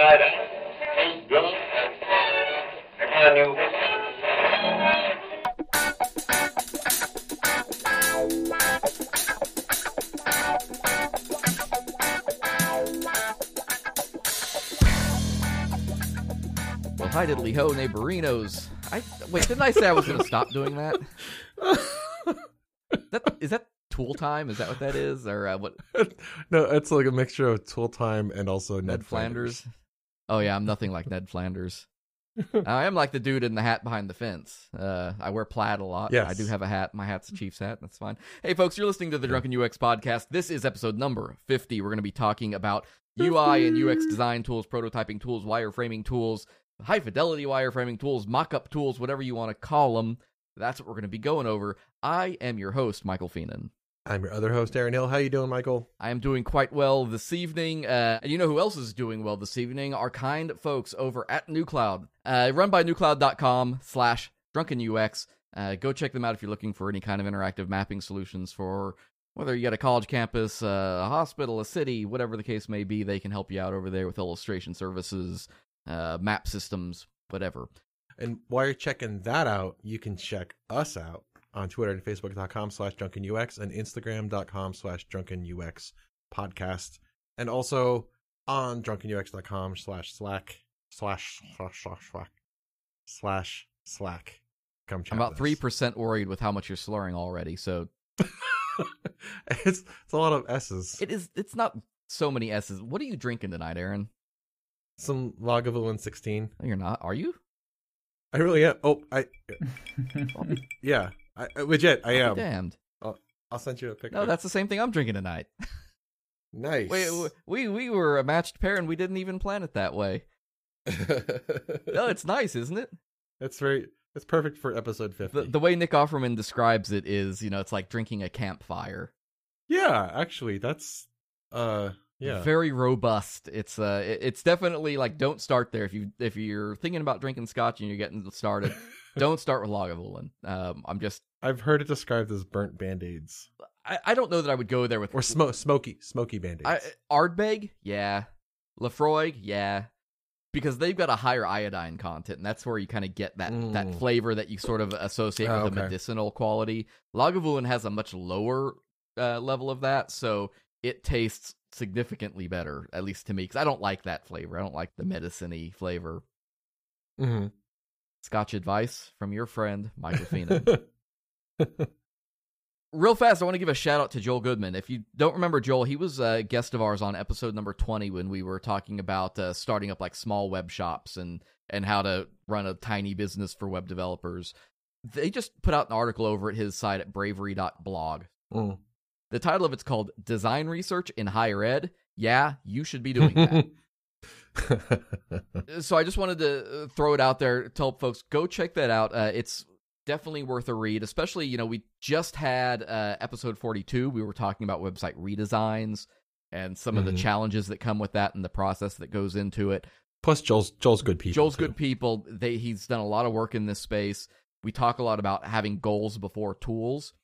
tonight. Hey, drunk. Can you? Well, hi diddly ho, neighborinos. I wait, didn't I say I was going to stop doing that? That is that tool time? Is that what that is, or uh, what? no, it's like a mixture of Tool Time and also Ned, Ned Flanders. Oh yeah, I'm nothing like Ned Flanders. I am like the dude in the hat behind the fence. Uh, I wear plaid a lot. Yes. I do have a hat. My hat's a Chiefs hat. That's fine. Hey, folks, you're listening to the Drunken UX podcast. This is episode number 50. We're going to be talking about UI and UX design tools, prototyping tools, wireframing tools, high fidelity wireframing tools, mock up tools, whatever you want to call them. That's what we're going to be going over. I am your host, Michael Fienen. I'm your other host, Aaron Hill. How are you doing, Michael? I am doing quite well this evening. Uh, and you know who else is doing well this evening? Our kind folks over at Nucloud. Uh, run by nucloud.com slash drunkenux. Uh, go check them out if you're looking for any kind of interactive mapping solutions for whether you got a college campus, uh, a hospital, a city, whatever the case may be. They can help you out over there with illustration services, uh, map systems, whatever. And while you're checking that out, you can check us out on Twitter and Facebook.com slash drunkenux and Instagram.com slash drunkenux podcast. And also on drunkenux.com slash slack slash slash slash slack slash slack. Come check I'm about 3% worried with how much you're slurring already, so it's it's a lot of S's. it is it's not so many S's. What are you drinking tonight, Aaron? Some Lagavulin 16. No, you're not. Are you? I really am. Oh, I yeah. I, I- legit, I I'll am. damned. I'll send you a picture. No, that's the same thing I'm drinking tonight. nice. Wait, we we were a matched pair and we didn't even plan it that way. No, it's nice, isn't it? It's very it's perfect for episode 50. The the way Nick Offerman describes it is, you know, it's like drinking a campfire. yeah, actually that's uh yeah. Very robust. It's uh it- it's definitely like don't start there if you if you're thinking about drinking scotch and you're getting started. don't start with Lagavulin. Um I'm just I've heard it described as burnt band-aids I, I don't know that I would go there with or smo- smoky smoky band-aids. Ardbeg, yeah. Laphroaig, yeah. Because they've got a higher iodine content, and that's where you kind of get that, that Mm. flavor that you sort of associate Oh, with the medicinal quality. Lagavulin has a much lower uh, level of that, so it tastes significantly better, at least to me, because I don't like that flavor. I don't like the medicine-y flavor. hmm Scotch advice from your friend, Michael Fienen. Real fast, I want to give a shout out to Joel Goodman. If you don't remember Joel, he was a guest of ours on episode number 20 when we were talking about uh, starting up like small web shops and and how to run a tiny business for web developers. They just put out an article over at his site at bravery.blog. Mm. The title of it's called Design Research in Higher Ed. Yeah, you should be doing that. so I just wanted to uh, throw it out there, tell folks go check that out. Uh, it's definitely worth a read, especially you know we just had uh, episode forty two. We were talking about website redesigns and some of the Mhm. challenges that come with that and the process that goes into it. Plus Joel's Joel's good people. Joel's too. good people. They he's done a lot of work in this space. We talk a lot about having goals before tools,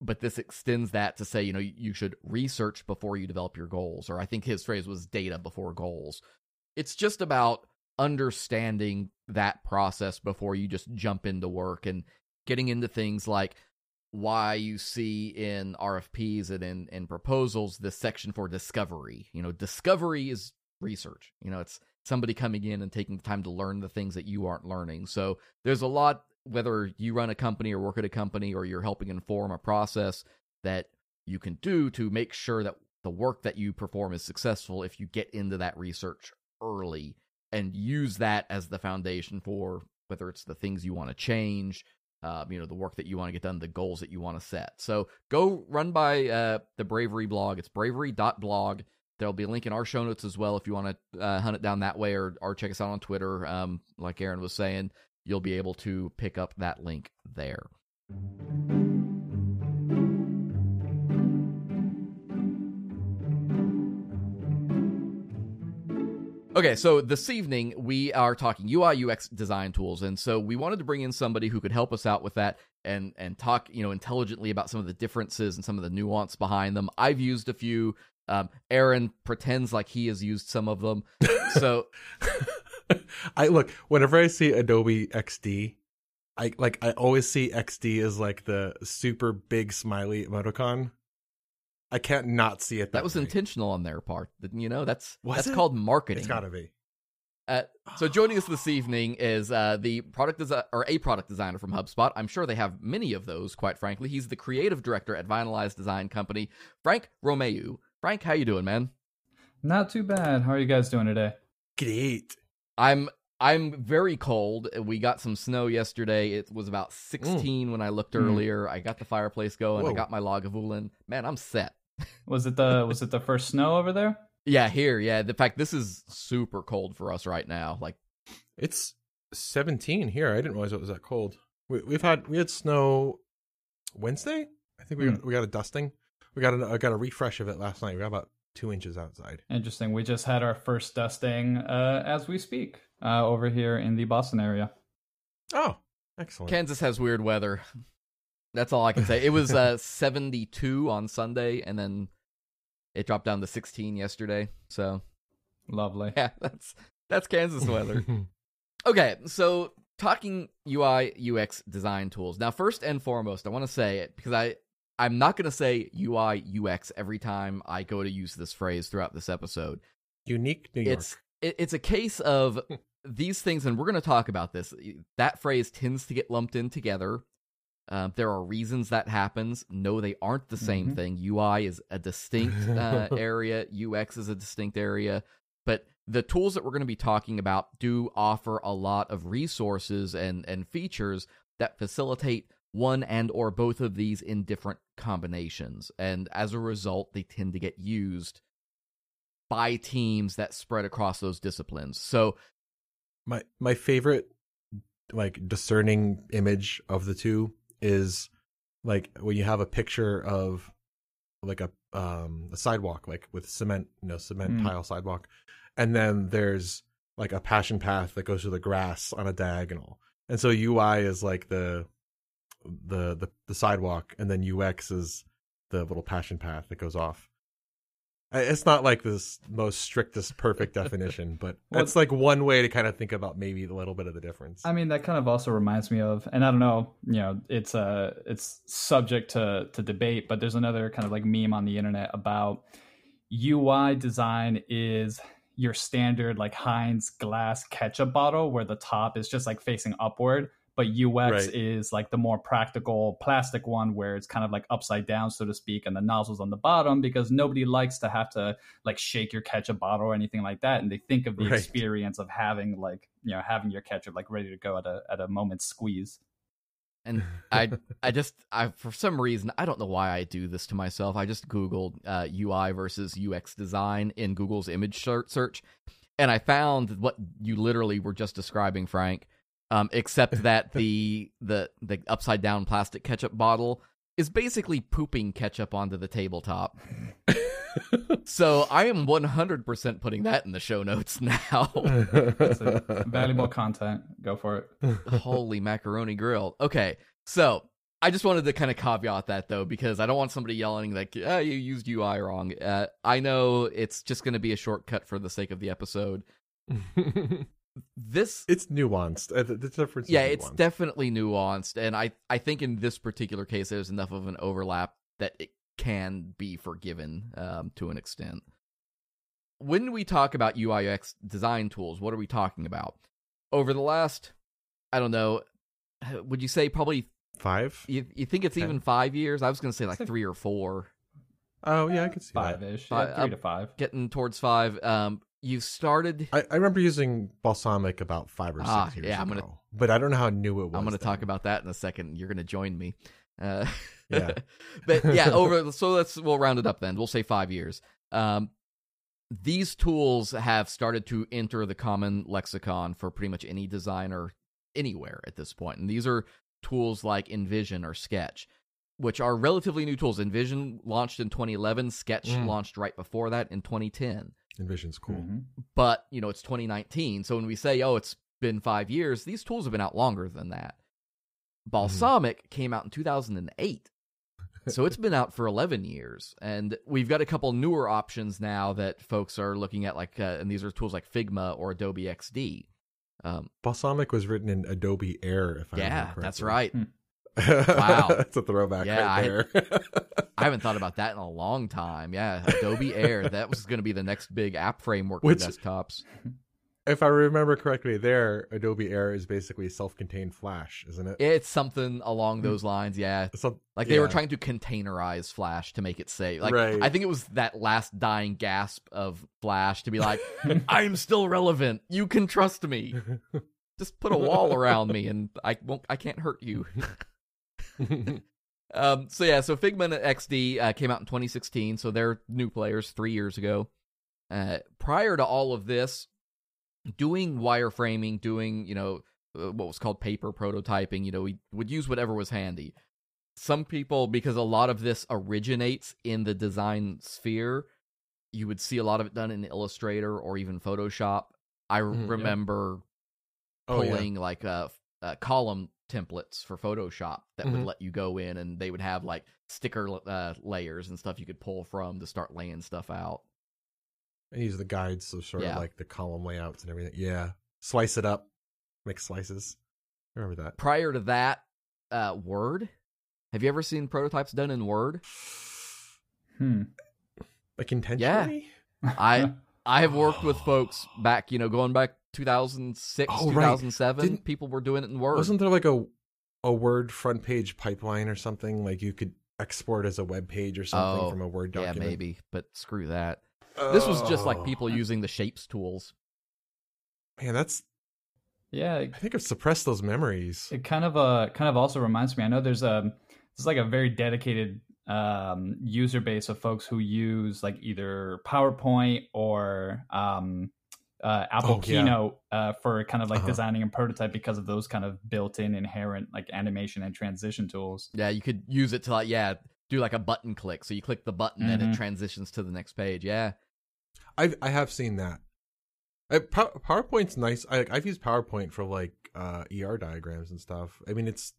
but this extends that to say, you know, you should research before you develop your goals. Or I think his phrase was data before goals. It's just about understanding that process before you just jump into work and getting into things like why you see in RFPs and in, in proposals this section for discovery. You know, discovery is research. You know, it's somebody coming in and taking the time to learn the things that you aren't learning. So there's a lot, whether you run a company or work at a company or you're helping inform a process that you can do to make sure that the work that you perform is successful if you get into that research early and use that as the foundation for whether it's the things you want to change, um, you know, the work that you want to get done, the goals that you want to set. So go run by uh, the Bravery blog. It's bravery.blog. There'll be a link in our show notes as well if you want to uh, hunt it down that way or, or check us out on Twitter. Um, like Aaron was saying, you'll be able to pick up that link there. Okay, so this evening we are talking UI UX design tools, and so we wanted to bring in somebody who could help us out with that and and talk, you know, intelligently about some of the differences and some of the nuance behind them. I've used a few. Um, Aaron pretends like he has used some of them. So I look whenever I see Adobe XD, I like I always see XD as like the super big smiley emoticon. I can't not see it. That, that was way. intentional on their part. You know, that's Was that's it? called marketing. It's gotta be. Uh, so joining us this evening is uh, the product design or a product designer from HubSpot. I'm sure they have many of those. Quite frankly, he's the creative director at Vinylized Design Company, Frank Romeu. Frank, how you doing, man? Not too bad. How are you guys doing today? Great. I'm I'm very cold. We got some snow yesterday. It was about 16 when I looked Mm. earlier. I got the fireplace going. I got my Lagavulin. Man, I'm set. Was it the was it the first snow over there? Yeah, here. Yeah, the fact this is super cold for us right now. Like, It's 17 here. I didn't realize it was that cold. We, we've had we had snow Wednesday. I think we Hmm. got, we got a dusting. We got a, I got a refresh of it last night. We got about two inches outside. Interesting. We just had our first dusting uh, as we speak uh, over here in the Boston area. Oh, excellent. Kansas has weird weather. That's all I can say. It was uh, 72 on Sunday, and then it dropped down to 16 yesterday. So Lovely. yeah, that's that's Kansas weather. Okay, so talking UI UX design tools. Now, first and foremost, I want to say it because I I'm not going to say UI UX every time I go to use this phrase throughout this episode. Unique New York. It's it, it's a case of these things, and we're going to talk about this. That phrase tends to get lumped in together. Um, there are reasons that happens. No, they aren't the same Mhm. thing. UI is a distinct uh, area. UX is a distinct area. But the tools that we're going to be talking about do offer a lot of resources and and features that facilitate one and or both of these in different combinations. And as a result, they tend to get used by teams that spread across those disciplines. So my my favorite like discerning image of the two is like when you have a picture of like a um a sidewalk like with cement you know cement Mm. tile sidewalk and then there's like a passion path that goes through the grass on a diagonal and so ui is like the the the, the sidewalk and then ux is the little passion path that goes off it's not like this most strictest perfect definition but Well, it's like one way to kind of think about maybe a little bit of the difference. I mean, that kind of also reminds me of, and I don't know, you know, it's uh it's subject to to debate, but there's another kind of like meme on the internet about UI design is your standard like Heinz glass ketchup bottle where the top is just like facing upward, but UX Right. is like the more practical plastic one where it's kind of like upside down, so to speak, and the nozzle's on the bottom because nobody likes to have to like shake your ketchup bottle or anything like that, and they think of the Right. experience of having like you know having your ketchup like ready to go at a at a moment's squeeze. and I I just I for some reason I don't know why I do this to myself. I just googled uh, UI versus UX design in Google's image ser- search, and I found what you literally were just describing, Frank. Um, except that the the the upside down plastic ketchup bottle is basically pooping ketchup onto the tabletop. so I am 100% putting that in the show notes now. That's. Valuable content. Go for it. Holy macaroni grill. Okay, so I just wanted to kind of caveat that though, because I don't want somebody yelling like, "Ah, you used UI wrong." Uh, I know it's just going to be a shortcut for the sake of the episode. This, it's nuanced. Uh, The the difference. yeah, is it's definitely nuanced, and I I think in this particular case, there's enough of an overlap that it can be forgiven um, to an extent. When we talk about UI UX design tools, what are we talking about? Over the last, I don't know, would you say probably five. You you think it's Ten. even five years? I was gonna say like three or four, Oh yeah, I could see Five that. ish. Yeah, three to five. getting towards five. Um, you started. I, I remember using Balsamiq about five or six Ah, years yeah, I'm ago, gonna- but I don't know how new it was. I'm gonna talk about that in a second. You're gonna join me. Uh, Yeah. but yeah, over. So let's we'll round it up then. We'll say five years. Um, these tools have started to enter the common lexicon for pretty much any designer anywhere at this point, and these are tools like InVision or Sketch, which are relatively new tools. InVision launched in 2011. Sketch Mm. launched right before that in 2010. InVision's cool. Mhm. but you know it's 2019 so when we say oh it's been five years these tools have been out longer than that Balsamiq came out in 2008 so it's been out for 11 years and we've got a couple newer options now that folks are looking at like uh, and these are tools like figma or adobe xd um, Balsamiq was written in Adobe Air, if I yeah remember that's correctly. right Wow. that's a throwback Yeah, right I- there. i haven't thought about that in a long time yeah adobe air that was going to be the next big app framework for Which- desktops if I remember correctly, there Adobe Air is basically self-contained Flash, isn't it? it's something along those hmm. lines yeah Some- Like they were trying to containerize Flash to make it safe. Like Right. I think it was that last dying gasp of Flash to be like, I'm still relevant. You can trust me. Just put a wall around me and I won't I can't hurt you. Um so yeah, so Figma and XD uh, came out in 2016, so they're new players 3 years ago. Uh prior to all of this, doing wireframing, doing, you know, uh, what was called paper prototyping, you know, we would use whatever was handy some people because a lot of this originates in the design sphere you would see a lot of it done in illustrator or even photoshop i yeah. remember Oh, yeah. pulling like a, uh column templates for photoshop that would Mhm. let you go in and they would have like sticker uh, layers and stuff you could pull from to start laying stuff out and use the guides, so sort Yeah. of like the column layouts and everything. Yeah, slice it up, make slices. I remember that. prior to that uh word have you ever seen prototypes done in word Hmm. Like intentionally. I- I have worked with folks back, you know, going back 2006, Oh, right. 2007. Didn't- people were doing it in Word. Wasn't there like a a Word front page pipeline or something? Like you could export as a web page or something Oh, from a Word document. yeah, maybe, but screw that. This was just like Oh, people using the shapes tools. Man, that's. yeah, I think I've suppressed those memories. it kind of uh kind of also reminds me i know there's a there's like a very dedicated um user base of folks who use like either powerpoint or um uh apple Oh, yeah. keynote uh for kind of like Uh-huh. designing a prototype because of those kind of built-in inherent like animation and transition tools Yeah, you could use it to like, yeah, do like a button click. So you click the button and Mhm. it transitions to the next page. Yeah. I've I have seen that. I, PowerPoint's nice. I, I've used PowerPoint for like uh, ER diagrams and stuff. I mean, it's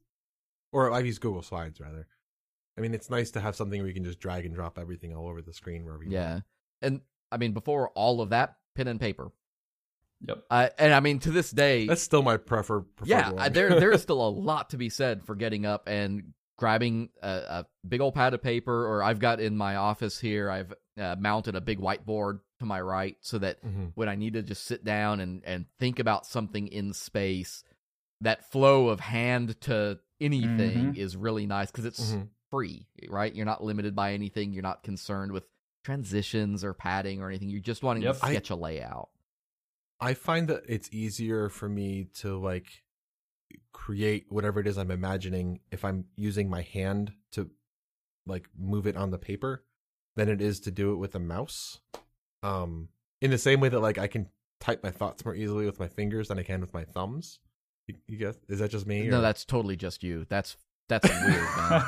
or I've used Google Slides rather. I mean, it's nice to have something where you can just drag and drop everything all over the screen wherever you Yeah. want. Yeah. And I mean, before all of that, pen and paper. yep Uh, and I mean, to this day, That's still my prefer. preferred yeah, one. I- there there is still a lot to be said for getting up and grabbing a, a big old pad of paper. Or I've got in my office here, I've uh, mounted a big whiteboard to my right so that Mhm. when I need to just sit down and and think about something in space, that flow of hand to anything Mhm. is really nice because it's Mhm. Free, right? You're not limited by anything. You're not concerned with transitions or padding or anything. You're just wanting Yep. to sketch a layout. I find that it's easier for me to like create whatever it is I'm imagining if I'm using my hand to like move it on the paper than it is to do it with a mouse. Um in the same way that like I can type my thoughts more easily with my fingers than I can with my thumbs. You, you guess is that just me? No, or- that's totally just you. That's that's weird, man.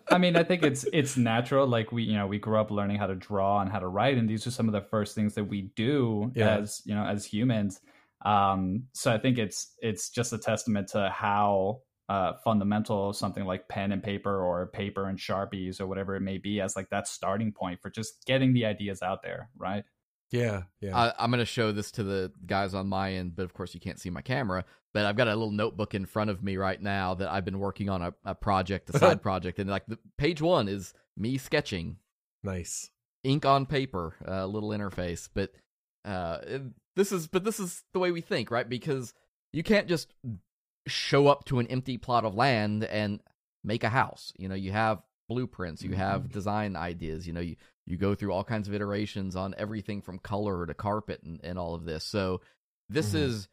I mean, I think it's it's natural. Like we, you know, we grew up learning how to draw and how to write, and these are some of the first things that we do Yeah. as you know as humans. Um, so I think it's it's just a testament to how uh, fundamental something like pen and paper or paper and sharpies or whatever it may be as like that starting point for just getting the ideas out there, right? Yeah, yeah. I, I'm going to show this to the guys on my end, but of course you can't see my camera. But I've got a little notebook in front of me right now that I've been working on a, a project, a side project, and like the page one is me sketching, nice. ink on paper, a little interface. But uh, this is, but this is the way we think, right? Because you can't just show up to an empty plot of land and make a house. You know, you have blueprints, you have design ideas. You know, you you go through all kinds of iterations on everything from color to carpet and, and all of this. So this Mhm. is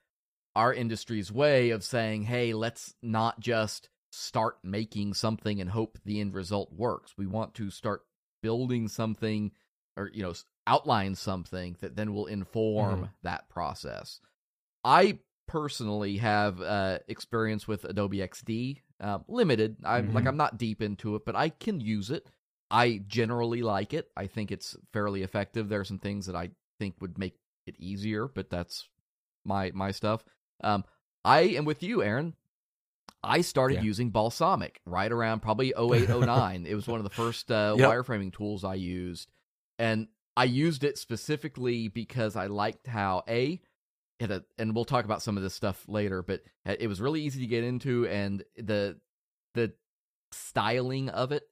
our industry's way of saying, hey, let's not just start making something and hope the end result works. We want to start building something or, you know, outline something that then will inform that process. I personally have uh, experience with Adobe XD, uh, limited. I'm like Mhm. I'm not deep into it, but I can use it. I generally like it. I think it's fairly effective. There are some things that I think would make it easier, but that's my my stuff. Um, I am with you, Aaron. I started Yeah. using Balsamiq right around probably 08, 09. it was one of the first uh, Yep. wireframing tools I used. And I used it specifically because I liked how, A, it had, and we'll talk about some of this stuff later, but it was really easy to get into, and the the styling of it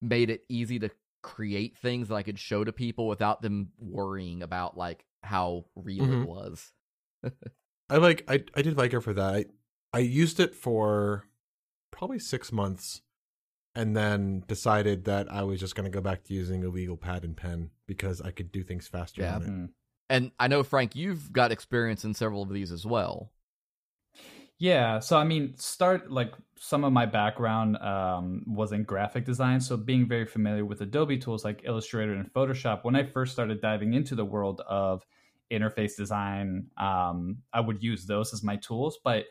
made it easy to create things that I could show to people without them worrying about like how real Mhm. it was. I like I I did like it for that. I I used it for probably six months, and then decided that I was just going to go back to using a legal pad and pen because I could do things faster Yeah. on it. Mm. And I know Frank, you've got experience in several of these as well. Yeah, so I mean, start like some of my background um, was in graphic design, so being very familiar with Adobe tools like Illustrator and Photoshop. When I first started diving into the world of interface design, um, I would use those as my tools. But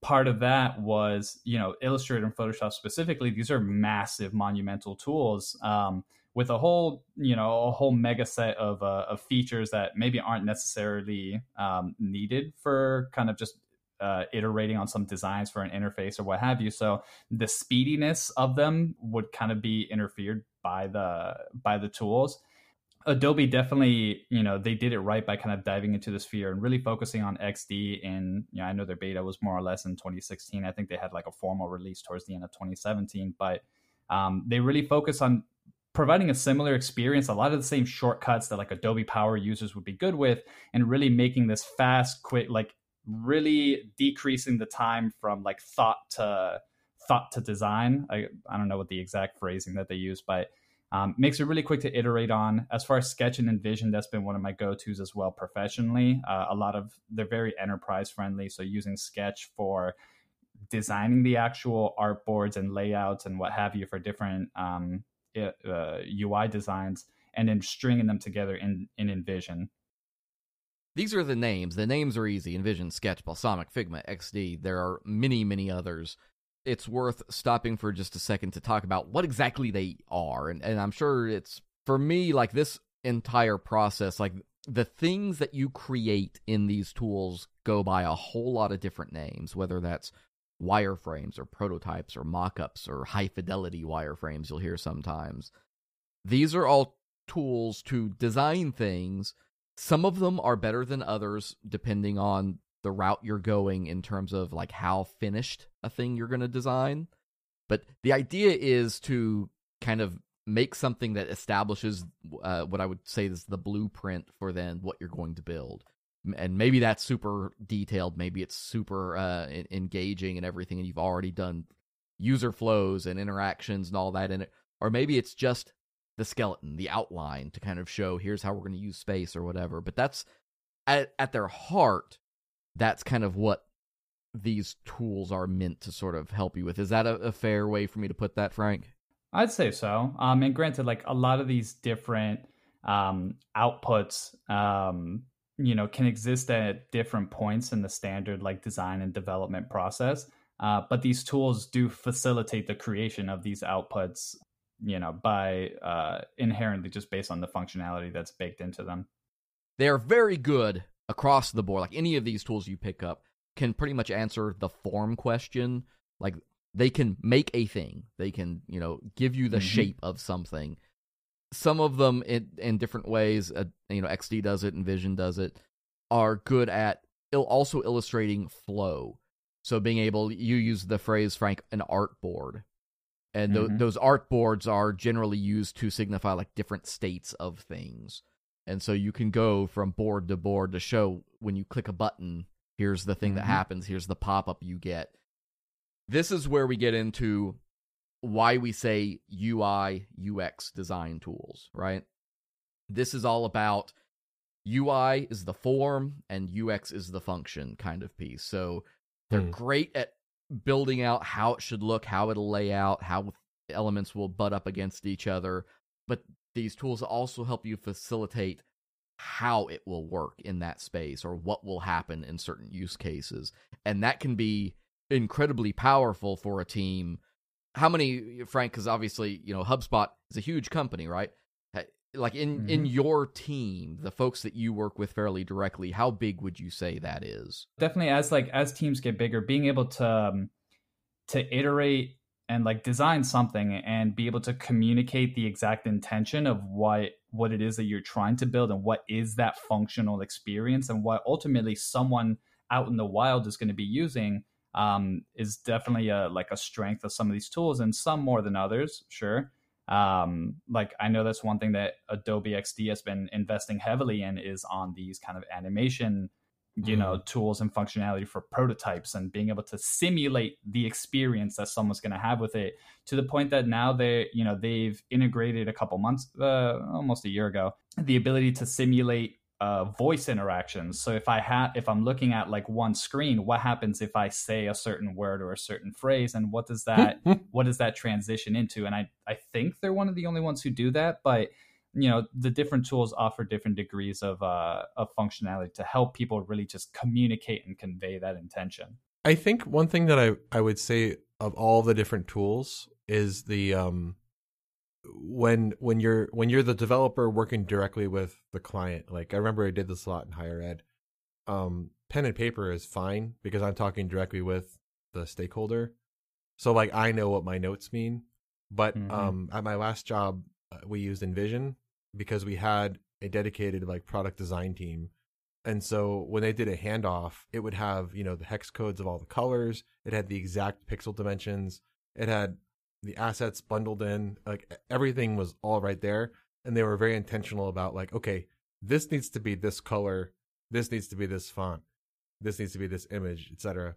part of that was, you know, Illustrator and Photoshop specifically. These are massive, monumental tools um, with a whole, you know, a whole mega set of uh, of features that maybe aren't necessarily um, needed for kind of just uh, iterating on some designs for an interface or what have you. So the speediness of them would kind of be interfered by the by the tools. Adobe definitely, you know, they did it right by kind of diving into the sphere and really focusing on XD. And you know, I know their beta was more or less in 2016. I think they had like a formal release towards the end of 2017, but um, they really focus on providing a similar experience, a lot of the same shortcuts that like Adobe Power users would be good with, and really making this fast, quick, like really decreasing the time from like thought to thought to design. I I don't know what the exact phrasing that they use, but um, makes it really quick to iterate on. As far as Sketch and InVision, that's been one of my go tos as well professionally. Uh, a lot of they're very enterprise friendly, so using Sketch for designing the actual art boards and layouts and what have you for different um, uh, UI designs, and then stringing them together in in InVision. These are the names. The names are easy InVision, Sketch, Balsamiq, Figma, XD. There are many, many others. It's worth stopping for just a second to talk about what exactly they are. And, and I'm sure it's, for me, like this entire process, like the things that you create in these tools go by a whole lot of different names, whether that's wireframes or prototypes or mock-ups or high fidelity wireframes you'll hear sometimes. These are all tools to design things some of them are better than others depending on the route you're going in terms of like how finished a thing you're going to design. But the idea is to kind of make something that establishes uh, what i would say is the blueprint for then what you're going to build. And maybe that's super detailed maybe it's super uh, engaging and everything and you've already done user flows and interactions and all that in it. Or maybe it's just the skeleton, the outline to kind of show here's how we're going to use space or whatever. But that's at at their heart, that's kind of what these tools are meant to sort of help you with. Is that a, a fair way for me to put that, Frank? I'd say so. Um, and granted, like a lot of these different um, outputs, um, you know, can exist at different points in the standard like design and development process. Uh, but these tools do facilitate the creation of these outputs, you know, by uh, inherently just based on the functionality that's baked into them. They are very good across the board. Like any of these tools you pick up can pretty much answer the form question. Like they can make a thing. They can, you know, give you the Mhm. shape of something. Some of them in in different ways, uh, you know, XD does it, InVision does it, are good at il- also illustrating flow. So being able, you use the phrase Frank, an art board, and tho- Mhm. those art boards are generally used to signify like different states of things. And so you can go from board to board to show when you click a button, here's the thing that Mhm. happens, here's the pop up you get. This is where we get into why we say UI, UX design tools, right? This is all about UI is the form and UX is the function kind of piece. So they're Hmm. great at building out how it should look, how it'll lay out, how elements will butt up against each other. But these tools also help you facilitate how it will work in that space or what will happen in certain use cases. And that can be incredibly powerful for a team. How many, Frank, because obviously, you know, HubSpot is a huge company, right? Like in, in your team, the folks that you work with fairly directly, how big would you say that is? definitely as like as teams get bigger being able to um, to iterate and like design something and be able to communicate the exact intention of what what it is that you're trying to build and what is that functional experience and what ultimately someone out in the wild is going to be using um, is definitely a like a strength of some of these tools and some more than others sure um, like i know that's one thing that adobe xd has been investing heavily in is on these kind of animation you know tools and functionality for prototypes and being able to simulate the experience that someone's going to have with it to the point that now they you know they've integrated a couple months uh, almost a year ago the ability to simulate uh, voice interactions. So if i have if i'm looking at like one screen what happens if i say a certain word or a certain phrase? And what does that what does that transition into? And i i think they're one of the only ones who do that but you know the different tools offer different degrees of uh of functionality to help people really just communicate and convey that intention. I think one thing that I, I would say of all the different tools is the um when when you're when you're the developer working directly with the client like i remember i did this a lot in higher ed. Um pen and paper is fine because i'm talking directly with the stakeholder. So like i know what my notes mean. But Mhm. um at my last job uh, we used InVision because we had a dedicated like product design team. And so when they did a handoff it would have you know the hex codes of all the colors. It had the exact pixel dimensions. It had the assets bundled in like everything was all right there and they were very intentional about like okay this needs to be this color this needs to be this font this needs to be this image etc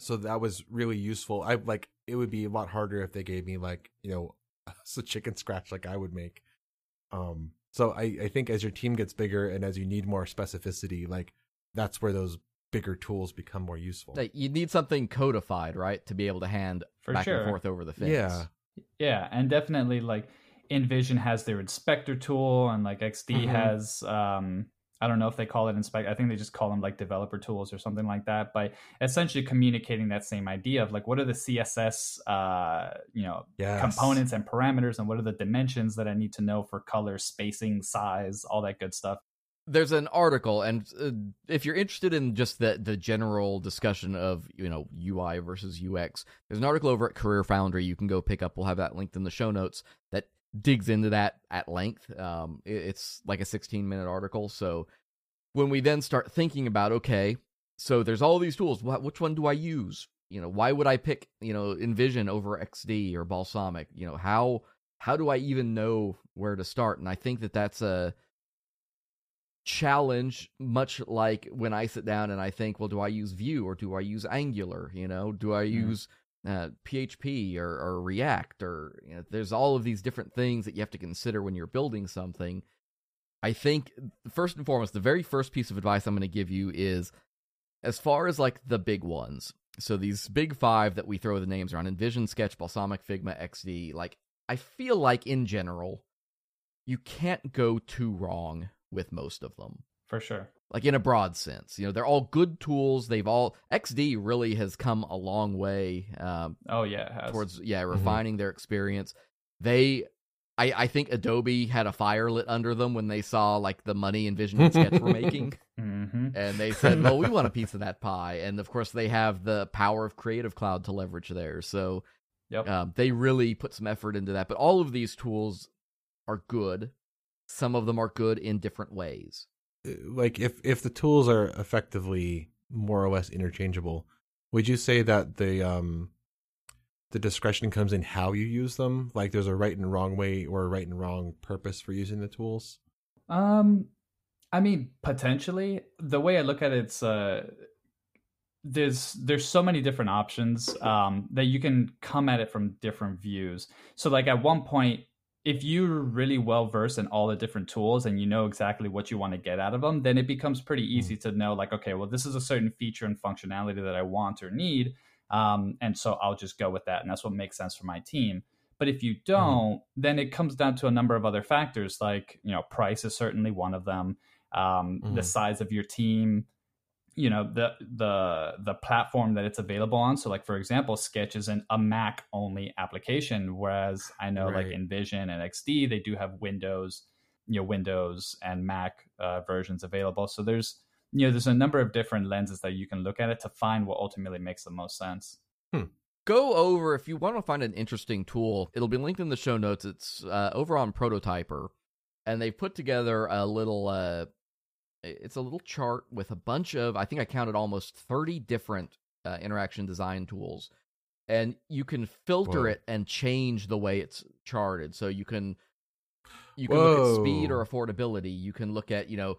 so that was really useful. I like it would be a lot harder if they gave me like you know a chicken scratch like i would make. Um so i i think as your team gets bigger and as you need more specificity like that's where those bigger tools become more useful Like, you need something codified, right, to be able to hand For back sure. and forth over the fence. yeah yeah and definitely like InVision has their inspector tool and like xd Mhm. has um i don't know if they call it inspect i think they just call them like developer tools or something like that but essentially communicating that same idea of like what are the css uh you know Yes. components and parameters and what are the dimensions that i need to know for color spacing size all that good stuff there's an article and uh, if you're interested in just the the general discussion of you know UI versus UX there's an article over at Career Foundry. You can go pick up. We'll have that linked in the show notes that digs into that at length. Um it- it's like a 16 minute article. So when we then start thinking about okay so there's all these tools. What which one do I use? You know why would I pick you know InVision over XD or Balsamiq? You know how how do I even know where to start? And I think that that's a challenge much like when i sit down and i think well do i use vue or do i use angular you know do i Mhm. use uh, php or, or react or you know, there's all of these different things that you have to consider when you're building something i think first and foremost the very first piece of advice i'm going to give you is as far as like the big ones so these big five that we throw the names around InVision sketch Balsamiq figma xd like i feel like in general you can't go too wrong with most of them. For sure. Like in a broad sense. You know they're all good tools. They've all xd really has come a long way um, oh yeah it has. towards yeah refining their experience. They I, I think adobe had a fire lit under them when they saw like the money InVision and sketch were making. Hmm and they said well we want a piece of that pie. And of course they have the power of creative cloud to leverage there so yep. um, they really put some effort into that. But all of these tools are good some of them are good in different ways like if if the tools are effectively more or less interchangeable would you say that the um the discretion comes in how you use them like there's a right and wrong way or a right and wrong purpose for using the tools Um, I mean, potentially. The way I look at it, it's uh, there's there's so many different options um, that you can come at it from different views. So, like at one point, if you're really well versed in all the different tools and you know exactly what you want to get out of them, then it becomes pretty easy to know, like, okay, well, this is a certain feature and functionality that I want or need, um, and so I'll just go with that, and that's what makes sense for my team. But if you don't, then it comes down to a number of other factors, like you know, price is certainly one of them. Um, The Mhm. size of your team, you know, the the the platform that it's available on. So, like for example, Sketch is an, a Mac only application, whereas I know like Right. InVision and XD they do have Windows, you know, Windows and Mac uh, versions available. So there's you know there's a number of different lenses that you can look at it to find what ultimately makes the most sense. go over if you want to find an interesting tool. It'll be linked in the show notes. It's uh, over on Prototypr, and they've put together a little. Uh, it's a little chart with a bunch of. I think I counted almost thirty different uh, interaction design tools, and you can filter Whoa. it and change the way it's charted. So you can you can look at speed or affordability. You can look at you know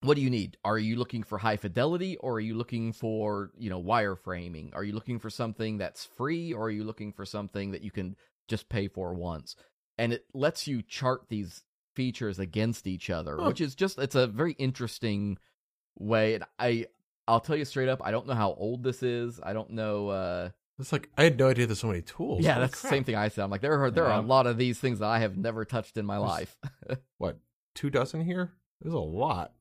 what do you need? Are you looking for high fidelity or are you looking for, you know, wireframing? Are you looking for something that's free or are you looking for something that you can just pay for once? And it lets you chart these features against each other, Huh. which is just it's a very interesting way. And I I'll tell you straight up, I don't know how old this is. I don't know uh It's like I had no idea there's so many tools. yeah, Holy that's the same thing I said. I'm like there are there are a lot of these things that I have never touched in my There's- life. What two dozen here? There's a lot.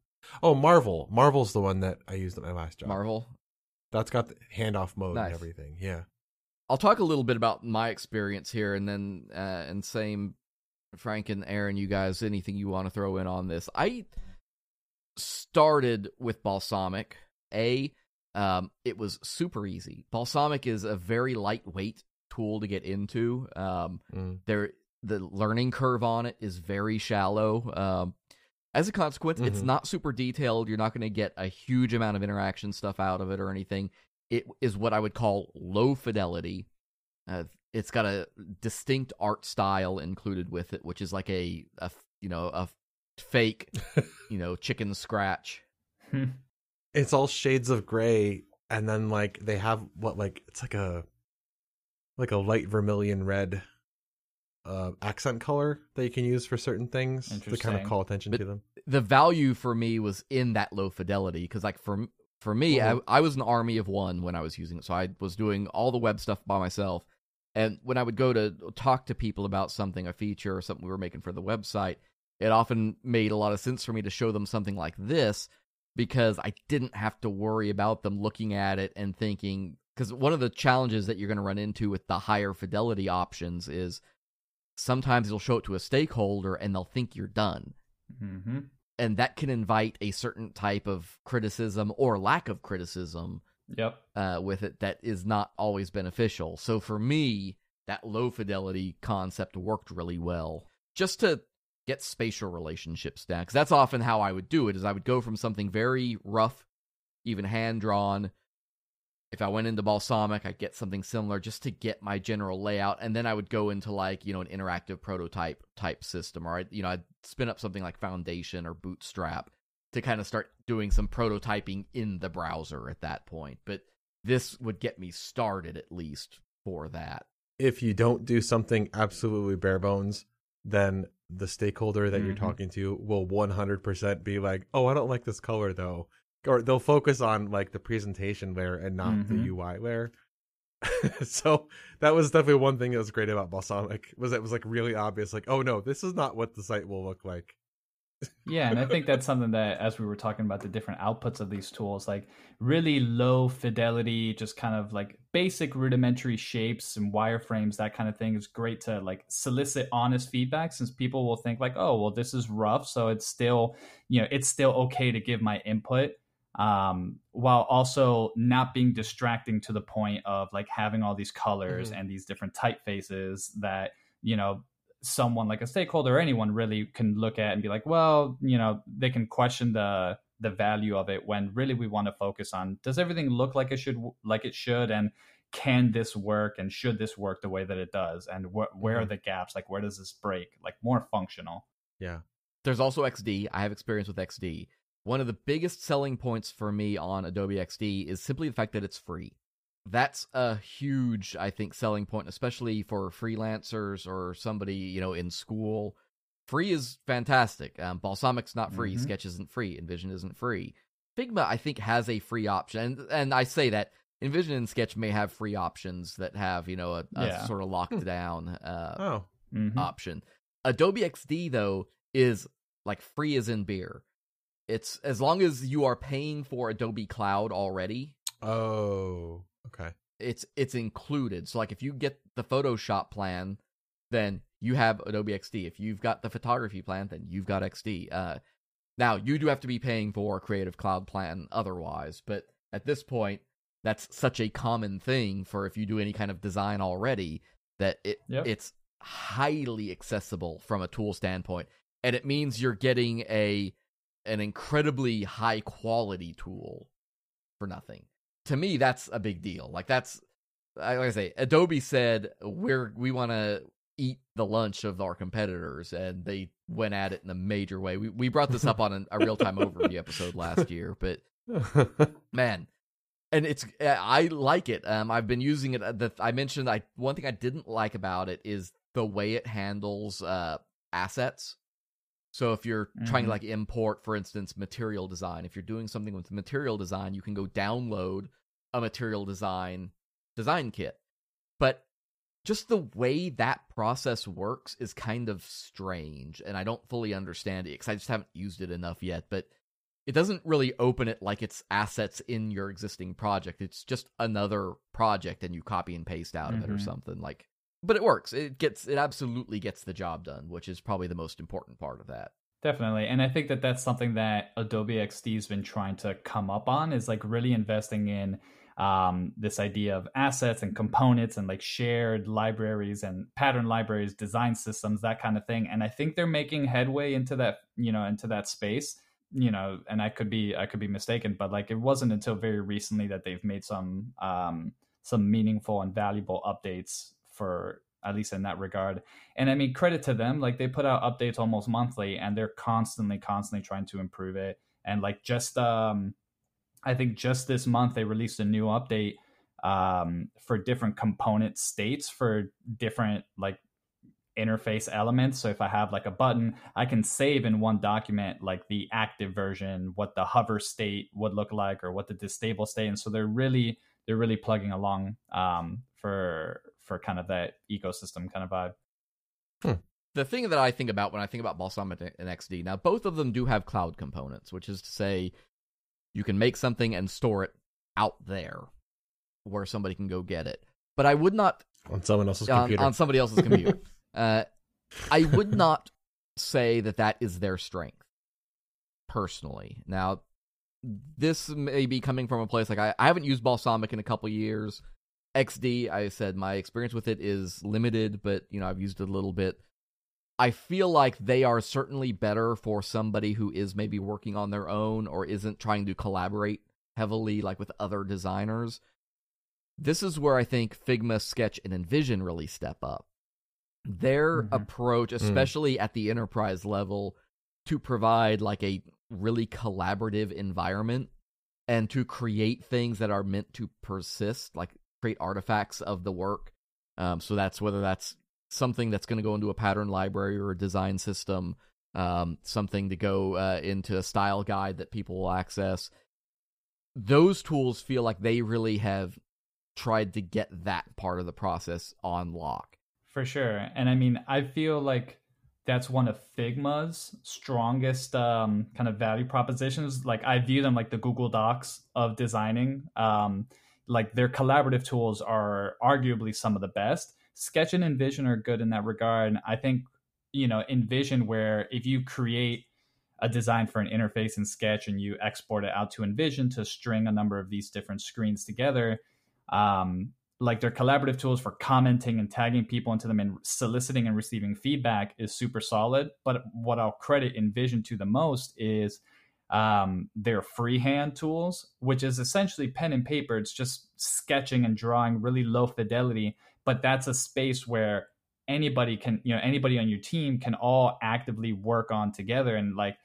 Oh, Marvel. Marvel's the one that I used at my last job. Marvel. That's got the handoff mode Nice. and everything. Yeah. I'll talk a little bit about my experience here, and then uh, and same Frank and Aaron, you guys, anything you want to throw in on this? I started with Balsamiq. A, um, it was super easy. Balsamiq is a very lightweight tool to get into. Um, Mm. there, the learning curve on it is very shallow. Um, as a consequence, it's Mhm. not super detailed. You're not going to get a huge amount of interaction stuff out of it or anything. It is what I would call low fidelity. Uh, it's got a distinct art style included with it, which is like a, a f- you know a fake you know chicken scratch. It's all shades of gray, and then like they have what like it's like a like a light vermilion red uh accent color that you can use for certain things to kind of call attention But- to them. the value for me was in that low fidelity because like for for me. I, I was an army of one when i was using it so i was doing all the web stuff by myself and when i would go to talk to people about something a feature or something we were making for the website it often made a lot of sense for me to show them something like this because i didn't have to worry about them looking at it and thinking because one of the challenges that you're going to run into with the higher fidelity options is sometimes you'll show it to a stakeholder and they'll think you're done. Hmm and that can invite a certain type of criticism or lack of criticism Yep. uh, with it that is not always beneficial. So for me, that low fidelity concept worked really well, just to get spatial relationships down. Because that's often how I would do it. Is I would go from something very rough, even hand drawn. If I went into Balsamiq, I'd get something similar just to get my general layout, and then I would go into like you know an interactive prototype type system, or you know I'd spin up something like Foundation or Bootstrap to kind of start doing some prototyping in the browser at that point. But this would get me started at least for that. If you don't do something absolutely bare bones, then the stakeholder that you're Mhm. talking to will 100% be like, "Oh, I don't like this color though." Or they'll focus on like the presentation layer and not the Mhm. UI layer. so that was definitely one thing that was great about Balsamiq was it was like really obvious like, "Oh no, this is not what the site will look like." Yeah, and I think that's something that, as we were talking about the different outputs of these tools, like really low fidelity, just kind of like basic rudimentary shapes and wireframes, that kind of thing is great to like solicit honest feedback since people will think like, oh, well, this is rough, so it's still, you know, it's still okay to give my input. Um, while also not being distracting to the point of like having all these colors Mhm. and these different typefaces that, you know, someone like a stakeholder or anyone really can look at and be like, well, you know, they can question the the value of it when really we want to focus on does everything look like it should like it should and can this work and should this work the way that it does and wh- where are Mhm. the gaps like where does this break like more functional Yeah. There's also XD. I have experience with XD. One of the biggest selling points for me on Adobe XD is simply the fact that it's free. That's a huge, I think, selling point, especially for freelancers or somebody, you know, in school. Free is fantastic. Um, Balsamiq's not free. Mhm. Sketch isn't free. InVision isn't free. Figma, I think, has a free option. And, and I say that InVision and Sketch may have free options that have, you know, a, a Yeah. sort of locked down uh, Oh. Mhm. option. Adobe XD though is like free as in beer. It's as long as you are paying for Adobe Cloud already, Oh. Okay. it's it's included. So like if you get the Photoshop plan, then you have Adobe XD. If you've got the photography plan, then you've got XD. Uh now you do have to be paying for a Creative Cloud plan otherwise, but at this point that's such a common thing for if you do any kind of design already that it Yep. it's highly accessible from a tool standpoint and it means you're getting a an incredibly high quality tool for nothing to me that's a big deal. Like that's I- like i say adobe said we're we want to eat the lunch of our competitors and they went at it in a major way. We, we brought this up on an, a real-time overview episode last year but man and it's uh, i like it. Um i've been using it uh, the i mentioned i one thing i didn't like about it is the way it handles uh assets. So if you're trying to Mhm. like import for instance material design if you're doing something with material design you can go download a material design design kit but just the way that process works is kind of strange and i don't fully understand it because i just haven't used it enough yet but it doesn't really open it like it's assets in your existing project. It's just another project and you copy and paste out of it or Mhm. something like but it works. It gets it absolutely gets the job done, which is probably the most important part of that. Definitely. And I think that that's something that Adobe XD's been trying to come up on is like really investing in um, this idea of assets and components and like shared libraries and pattern libraries, design systems, that kind of thing. And I think they're making headway into that, you know, into that space. You know, and I could be I could be mistaken, but like it wasn't until very recently that they've made some um, some meaningful and valuable updates for at least in that regard. And I mean, credit to them. Like they put out updates almost monthly, and they're constantly, constantly trying to improve it. And like just, um, I think just this month they released a new update um, for different component states for different like interface elements. So if I have like a button, I can save in one document like the active version, what the hover state would look like, or what the distable state. And so they're really they're really plugging along um, for for kind of that ecosystem kind of vibe. The thing that I think about when I think about Balsamiq and XD, now both of them do have cloud components, which is to say you can make something and store it out there where somebody can go get it. But I would not on someone else's on, computer. on somebody else's computer. uh, I would not say that that is their strength, personally. Now, this may be coming from a place like I, I haven't used Balsamiq in a couple years. XD, I said my experience with it is limited, but you know I've used it a little bit. I feel like they are certainly better for somebody who is maybe working on their own or isn't trying to collaborate heavily like with other designers. This is where I think Figma, Sketch, and InVision really step up. Their Mhm. approach, especially at the enterprise level, to provide like a really collaborative environment and to create things that are meant to persist, like create artifacts of the work. Um, so that's whether that's something that's going to go into a pattern library or a design system, um, something to go uh, into a style guide that people will access. Those tools feel like they really have tried to get that part of the process on lock. For sure. And I mean, I feel like that's one of Figma's strongest um, kind of value propositions. Like I view them like the Google Docs of designing. Um, like their collaborative tools are arguably some of the best. Sketch and InVision are good in that regard. And I think, you know, InVision where if you create a design for an interface in Sketch and you export it out to InVision to string a number of these different screens together, um, like their collaborative tools for commenting and tagging people into them and soliciting and receiving feedback is super solid. But what I'll credit InVision to the most is um, their freehand tools, which is essentially pen and paper. It's just sketching and drawing really low fidelity, but that's a space where anybody can, you know, anybody on your team can all actively work on together and like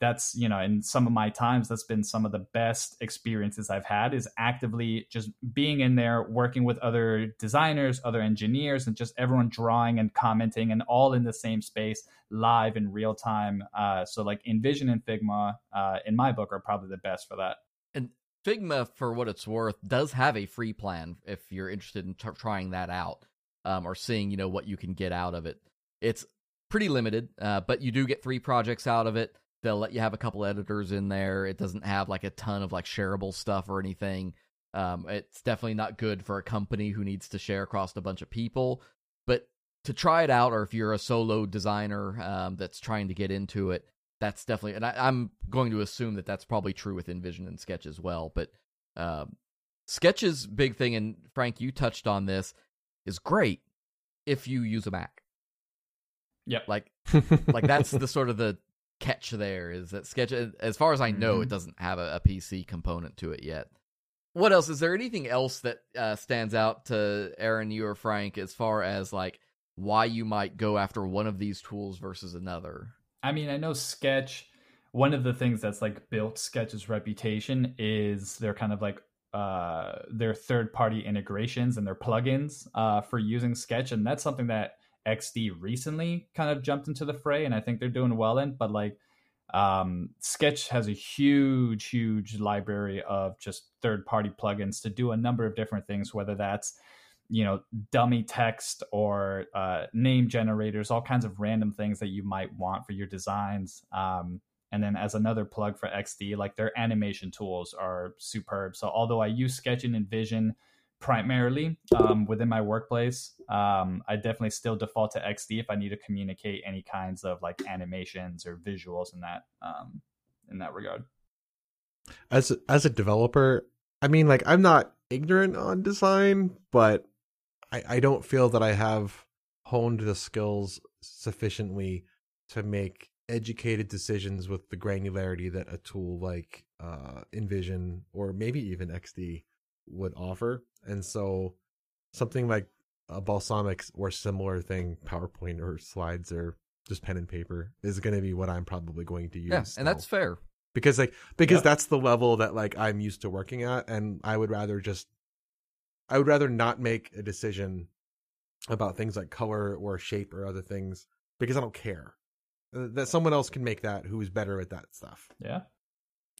that's you know in some of my times that's been some of the best experiences i've had is actively just being in there working with other designers other engineers and just everyone drawing and commenting and all in the same space live in real time uh, so like invision and figma uh, in my book are probably the best for that And Figma, for what it's worth, does have a free plan if you're interested in t- trying that out um, or seeing, you know, what you can get out of it. It's pretty limited, uh, but you do get three projects out of it. They'll let you have a couple editors in there. It doesn't have like a ton of like shareable stuff or anything. Um, it's definitely not good for a company who needs to share across a bunch of people. But to try it out, or if you're a solo designer um, that's trying to get into it, that's definitely. And I, I'm going to assume that that's probably true with InVision and Sketch as well. But um, Sketch's big thing, and Frank, you touched on this, is great if you use a Mac. Yep. Like, like that's the sort of the catch there is that Sketch, as far as I know, it Mhm. doesn't have a, a PC component to it yet. What else? Is there anything else that uh, stands out to Aaron, you or Frank, as far as like why you might go after one of these tools versus another? I mean, I know Sketch. One of the things that's like built Sketch's reputation is their kind of like uh, their third party integrations and their plugins uh, for using Sketch, and that's something that XD recently kind of jumped into the fray, and I think they're doing well in. But like, um, Sketch has a huge, huge library of just third party plugins to do a number of different things, whether that's you know dummy text or uh, name generators all kinds of random things that you might want for your designs um, and then as another plug for xd like their animation tools are superb so although i use sketch and invision primarily um, within my workplace um, i definitely still default to xd if i need to communicate any kinds of like animations or visuals in that um, in that regard as as a developer, I mean, like I'm not ignorant on design, but I I don't feel that I have honed the skills sufficiently to make educated decisions with the granularity that a tool like uh InVision or maybe even XD would offer. And so something like a balsamiq or similar thing, PowerPoint or slides or just pen and paper is going to be what I'm probably going to use. Yeah, still and that's fair. because like because Yep. that's the level that like I'm used to working at and I would rather just I would rather not make a decision about things like color or shape or other things because I don't care. That someone else can make that who's better at that stuff. yeah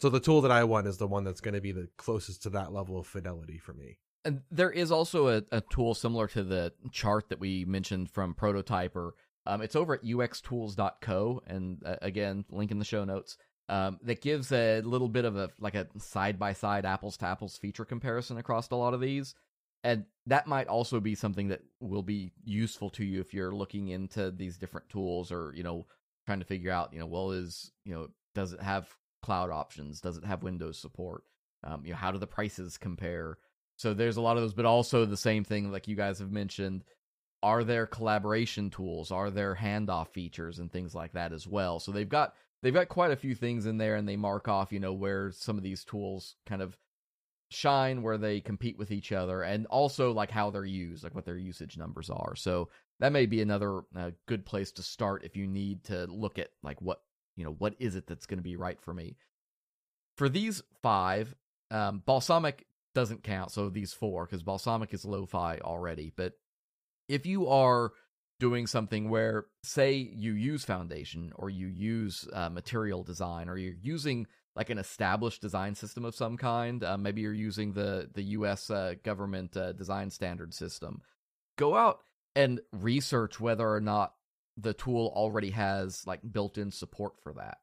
So the tool that I want is the one that's going to be the closest to that level of fidelity for me. And there is also a, a tool similar to the chart that we mentioned from Prototypr. Um, it's over at uxtools.co, and uh, again, link in the show notes. Um, that gives a little bit of a like a side by side apples to apples feature comparison across a lot of these, and that might also be something that will be useful to you if you're looking into these different tools or you know trying to figure out you know well is you know does it have cloud options? Does it have Windows support? Um, you know how do the prices compare so there's a lot of those, but also the same thing, like you guys have mentioned. Are there collaboration tools? Are there handoff features and things like that as well? So they've got they've got quite a few things in there, and they mark off, you know, where some of these tools kind of shine, where they compete with each other, and also like how they're used, like what their usage numbers are. So that may be another uh, good place to start if you need to look at like what you know what is it that's going to be right for me. For these five, um, balsamiq doesn't count. So these four, because balsamiq is lo-fi already. But if you are doing something where, say, you use foundation or you use uh, material design or you're using like an established design system of some kind, uh, maybe you're using the the U.S. Uh, government uh, design standard system, go out and research whether or not the tool already has like built-in support for that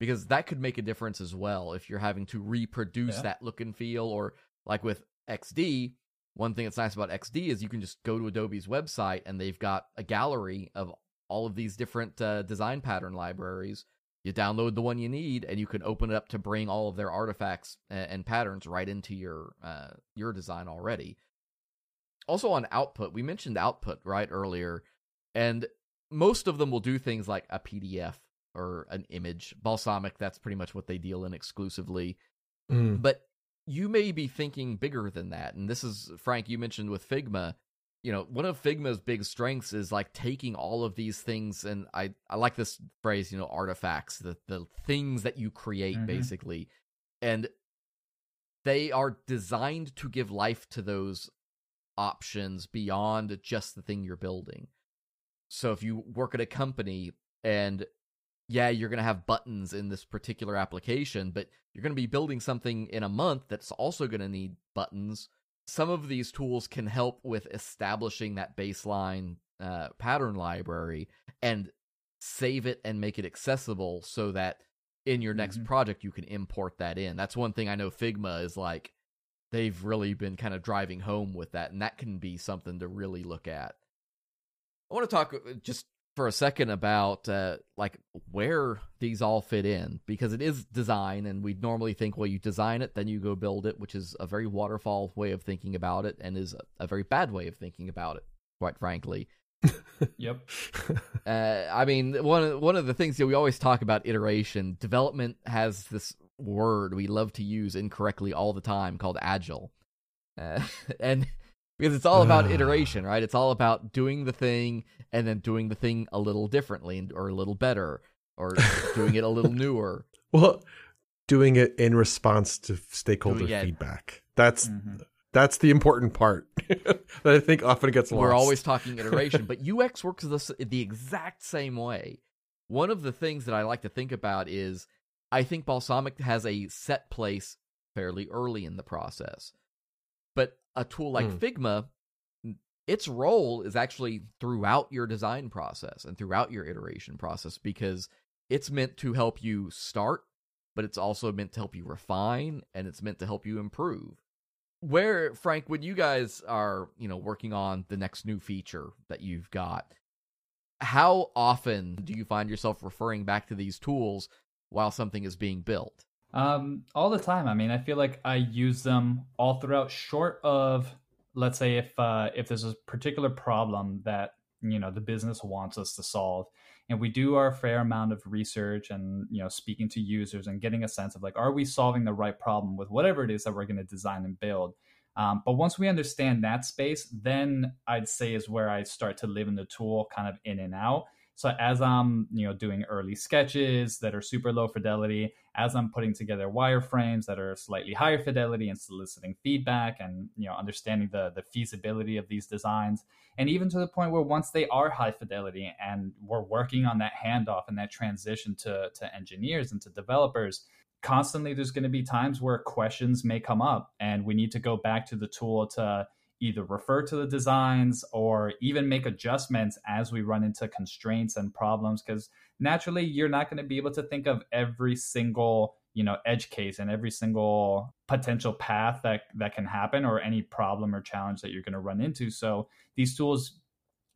because that could make a difference as well if you're having to reproduce Yeah. that look and feel or like with XD one thing that's nice about XD is you can just go to Adobe's website and they've got a gallery of all of these different uh, design pattern libraries. You download the one you need and you can open it up to bring all of their artifacts and, and patterns right into your uh, your design already. Also on output we mentioned output right earlier and most of them will do things like a pdf or an image balsamiq that's pretty much what they deal in exclusively. Mm. but you may be thinking bigger than that and this is frank you mentioned with figma you know one of figma's big strengths is like taking all of these things and i i like this phrase you know artifacts the the things that you create Mhm. basically and they are designed to give life to those options beyond just the thing you're building so if you work at a company and yeah, you're going to have buttons in this particular application, but you're going to be building something in a month that's also going to need buttons. Some of these tools can help with establishing that baseline uh, pattern library and save it and make it accessible so that in your next Mhm. project you can import that in. That's one thing I know Figma is like they've really been kind of driving home with that, and that can be something to really look at. I want to talk uh, just for a second about uh, like where these all fit in because it is design, and we'd normally think, well, you design it, then you go build it, which is a very waterfall way of thinking about it, and is a, a very bad way of thinking about it, quite frankly. Yep. Uh, I mean, one of, one of the things that we always talk about iteration. Development has this word we love to use incorrectly all the time called agile, uh, and because it's all about iteration, right? It's all about doing the thing and then doing the thing a little differently or a little better or doing it a little newer. well, doing it in response to stakeholder feedback. That's Mhm. that's the important part that I think often gets lost. We're always talking iteration, but UX works the, the exact same way. One of the things that I like to think about is I think Balsamiq has a set place fairly early in the process. A tool like Hmm. Figma, its role is actually throughout your design process and throughout your iteration process because it's meant to help you start, but it's also meant to help you refine and it's meant to help you improve where frank when you guys are you know working on the next new feature that you've got how often do you find yourself referring back to these tools while something is being built Um, all the time. I mean, I feel like I use them all throughout. Short of, let's say, if uh, if there's a particular problem that you know the business wants us to solve, and we do our fair amount of research and you know speaking to users and getting a sense of like, are we solving the right problem with whatever it is that we're going to design and build. Um, but once we understand that space, then I'd say is where I start to live in the tool, kind of in and out. So as I'm, you know, doing early sketches that are super low fidelity, as I'm putting together wireframes that are slightly higher fidelity and soliciting feedback and, you know, understanding the the feasibility of these designs, and even to the point where once they are high fidelity and we're working on that handoff and that transition to to engineers and to developers, constantly there's going to be times where questions may come up and we need to go back to the tool to either refer to the designs or even make adjustments as we run into constraints and problems because naturally you're not going to be able to think of every single you know edge case and every single potential path that that can happen or any problem or challenge that you're going to run into. So these tools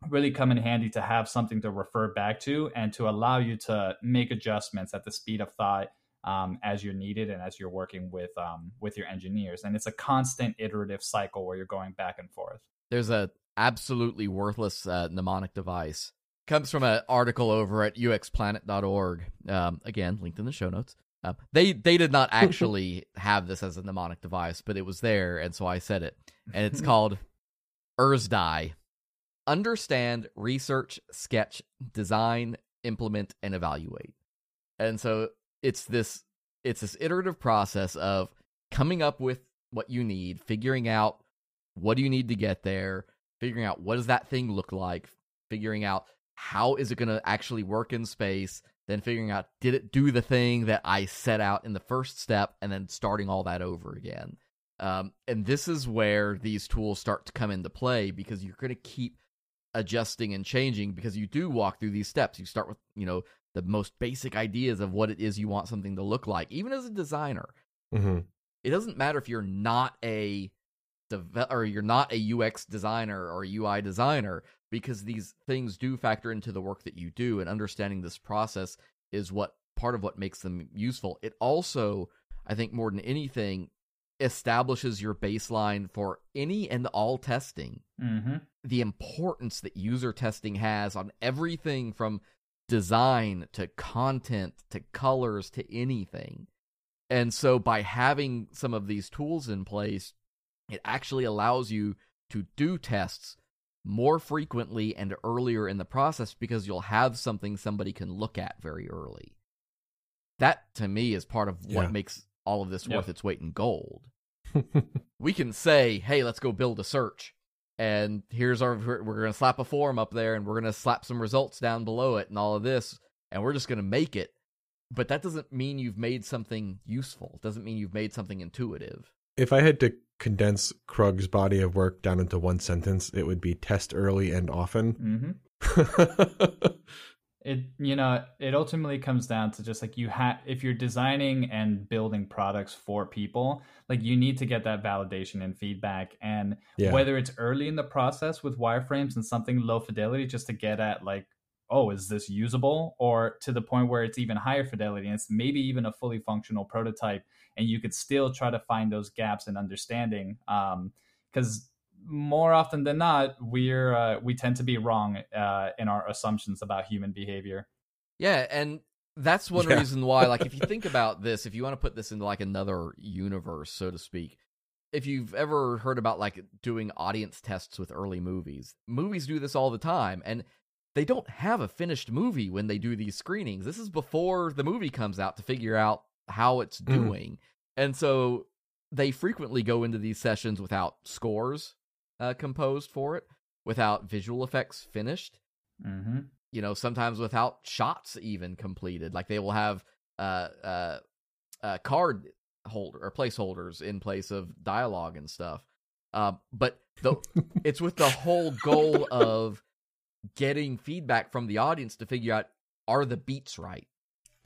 really come in handy to have something to refer back to and to allow you to make adjustments at the speed of thought um, as you're needed and as you're working with um, with your engineers. And it's a constant iterative cycle where you're going back and forth. there's a absolutely worthless uh, mnemonic device. Comes from an article over at uxplanet.org um, again linked in the show notes. Um, they they did not actually have this as a mnemonic device but it was there and so i said it. And it's called ersdi understand research sketch design implement and evaluate. And so it's this it's this iterative process of coming up with what you need figuring out what do you need to get there figuring out what does that thing look like figuring out how is it going to actually work in space then figuring out did it do the thing that i set out in the first step and then starting all that over again. Um, and this is where these tools start to come into play because you're going to keep adjusting and changing because you do walk through these steps. You start with you know the most basic ideas of what it is you want something to look like even as a designer hmm it doesn't matter if you're not a deve- or you're not a UX designer or UI designer because these things do factor into the work that you do and understanding this process is what part of what makes them useful. It also, I think more than anything, establishes your baseline for any and all testing. Mm-hmm. The importance that user testing has on everything from design to content to colors to anything. And so by having some of these tools in place, it actually allows you to do tests more frequently and earlier in the process because you'll have something somebody can look at very early. That to me is part of what Yeah. makes all of this Yep. worth its weight in gold. We can say, "Hey, let's go build a search." And here's our we're going to slap a form up there and we're going to slap some results down below it and all of this and we're just going to make it. But that doesn't mean you've made something useful. It doesn't mean you've made something intuitive. if I had to condense Krug's body of work down into one sentence, it would be test early and often. Mm-hmm. it you know it ultimately comes down to just like you have if you're designing and building products for people like you need to get that validation and feedback and yeah. whether it's early in the process with wireframes and something low fidelity just to get at like oh, is this usable? Or to the point where it's even higher fidelity and it's maybe even a fully functional prototype, and you could still try to find those gaps in understanding. Because um, more often than not, we're uh, we tend to be wrong uh, in our assumptions about human behavior. Yeah, and that's one yeah. reason why. Like, if you think about this, if you want to put this into like another universe, so to speak, if you've ever heard about like doing audience tests with early movies, movies do this all the time, and they don't have a finished movie when they do these screenings. This is before the movie comes out to figure out how it's mm. doing, mm. and so they frequently go into these sessions without scores uh, composed for it, without visual effects finished. Mm-hmm. You know, sometimes without shots even completed. Like they will have uh, uh, uh, card holder or placeholders in place of dialogue and stuff. Uh, but the it's with the whole goal of getting feedback from the audience to figure out are the beats right.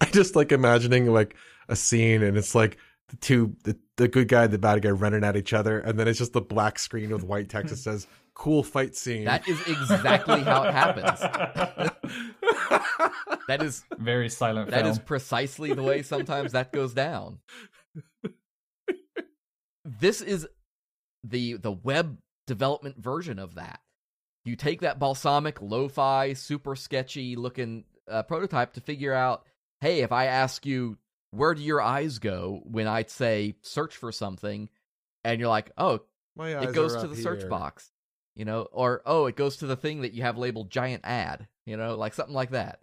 I just like imagining like a scene and it's like the two the, the good guy and the bad guy running at each other and then it's just the black screen with white text that says cool fight scene. That is exactly how it happens. that is very silent. That film. is precisely the way sometimes that goes down. this is the the web development version of that. You take that balsamiq, lo-fi, super sketchy looking uh, prototype to figure out, hey, if I ask you where do your eyes go when I say search for something, and you're like, oh, it goes to the here. search box, you know, or oh, it goes to the thing that you have labeled giant ad, you know, like something like that.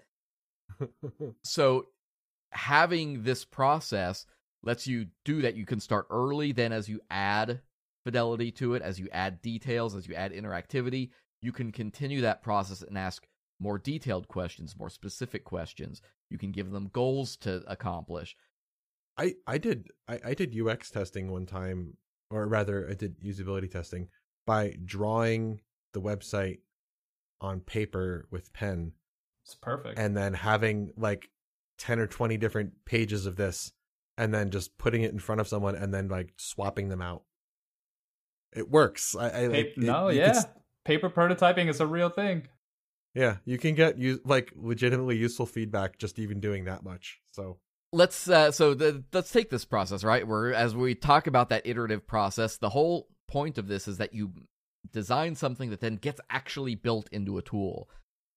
so having this process lets you do that. You can start early, then as you add fidelity to it, as you add details, as you add interactivity, you can continue that process and ask more detailed questions, more specific questions. You can give them goals to accomplish. I I did I, I did UX testing one time, or rather, I did usability testing by drawing the website on paper with pen. It's perfect. And then having like 10 or 20 different pages of this and then just putting it in front of someone and then like swapping them out. It works. I, I like, no, it, yeah. Paper prototyping is a real thing. Yeah, you can get you like legitimately useful feedback just even doing that much. So let's uh, so the, let's take this process right. Where as we talk about that iterative process, the whole point of this is that you design something that then gets actually built into a tool.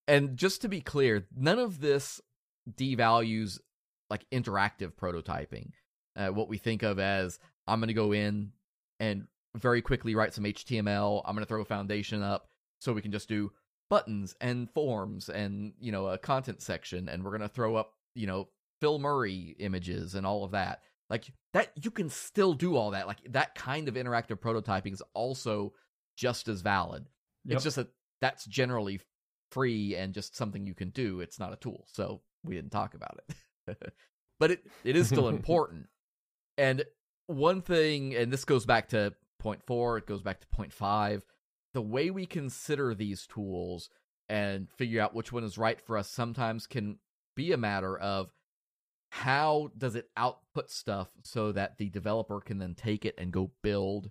And just to be clear, none of this devalues like interactive prototyping. Uh, what we think of as I'm going to go in and very quickly write some HTML. I'm going to throw a foundation up so we can just do buttons and forms and you know a content section, and we're going to throw up you know Fill Murray images and all of that. Like that, you can still do all that. Like that kind of interactive prototyping is also just as valid. Yep. It's just that that's generally free and just something you can do. It's not a tool, so we didn't talk about it. but it, it is still important. and one thing, and this goes back to point four, it goes back to point five. The way we consider these tools and figure out which one is right for us sometimes can be a matter of how does it output stuff so that the developer can then take it and go build